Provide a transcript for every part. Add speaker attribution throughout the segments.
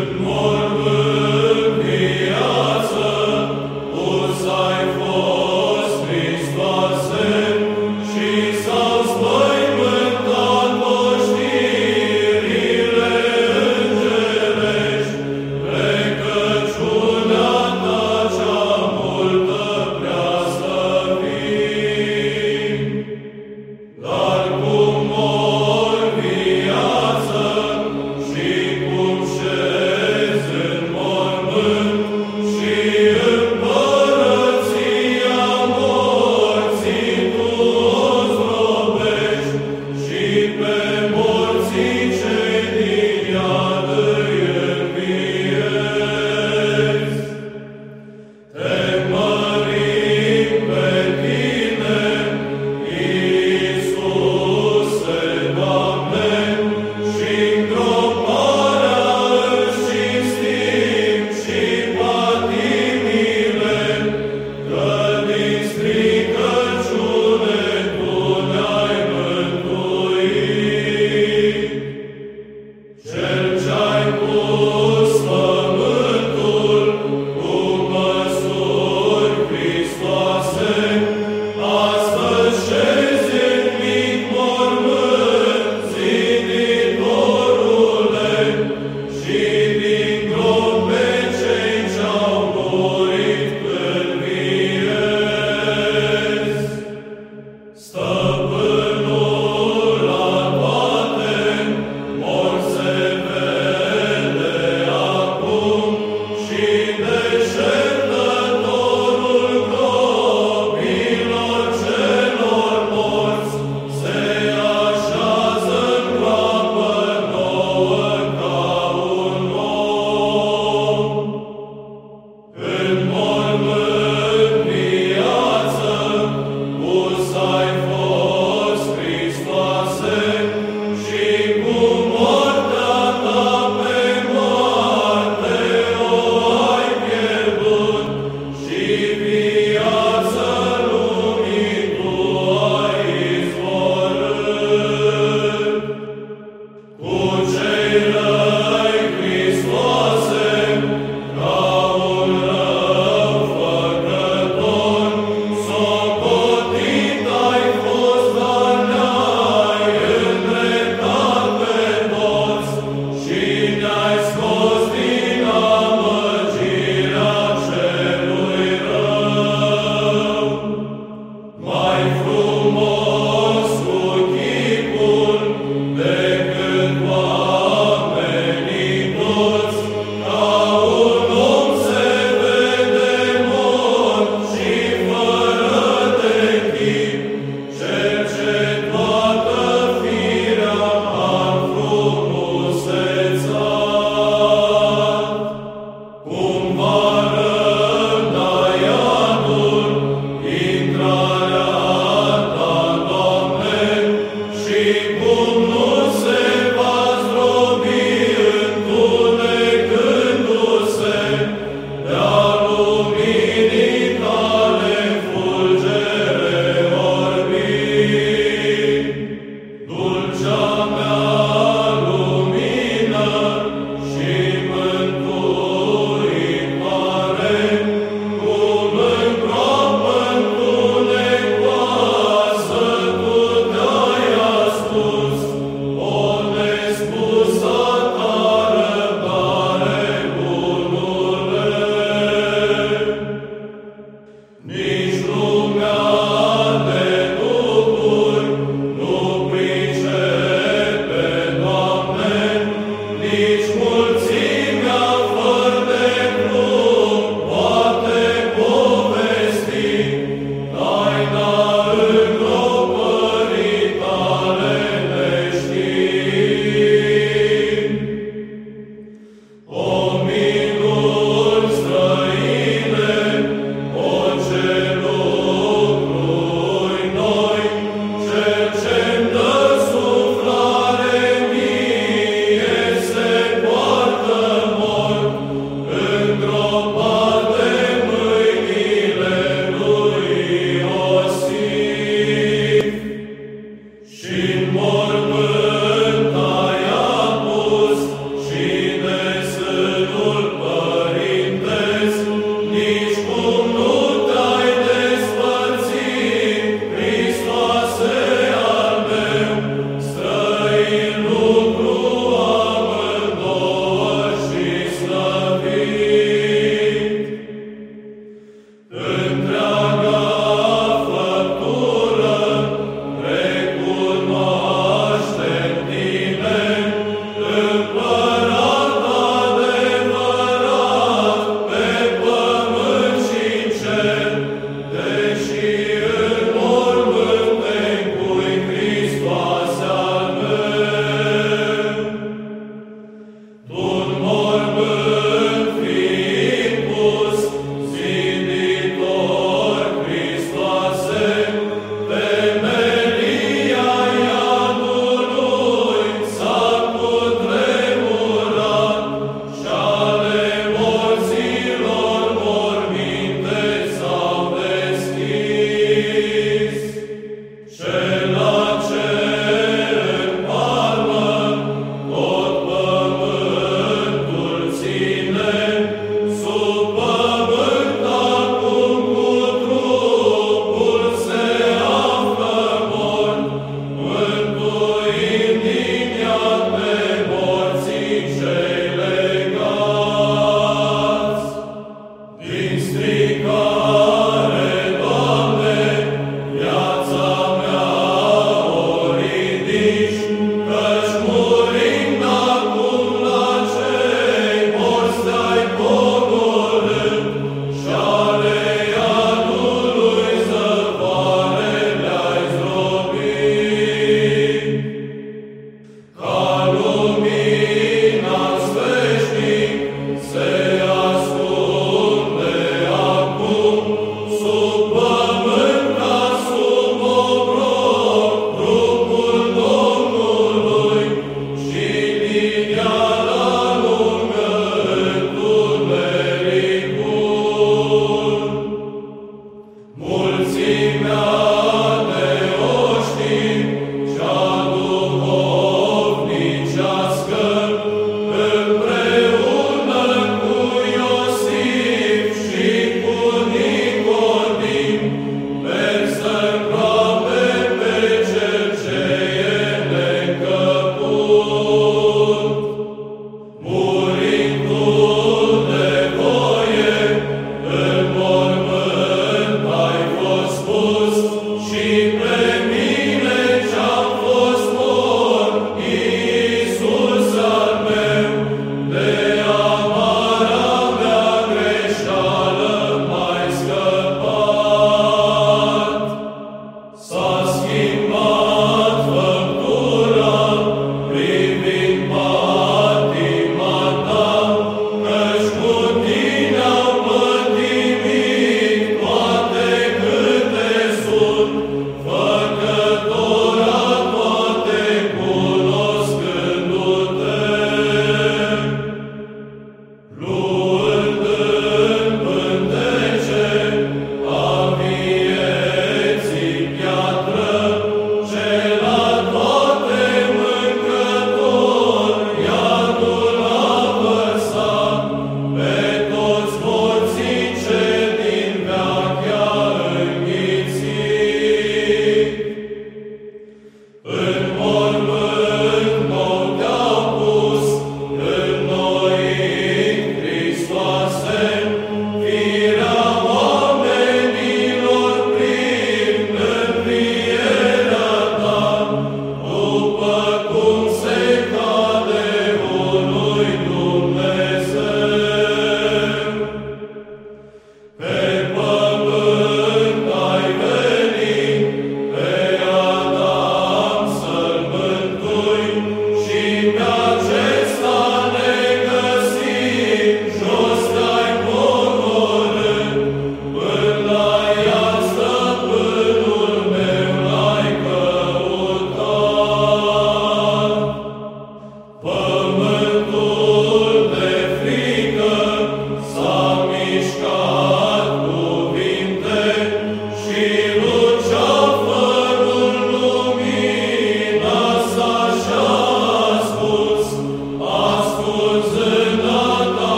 Speaker 1: Good morning.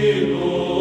Speaker 1: Filho.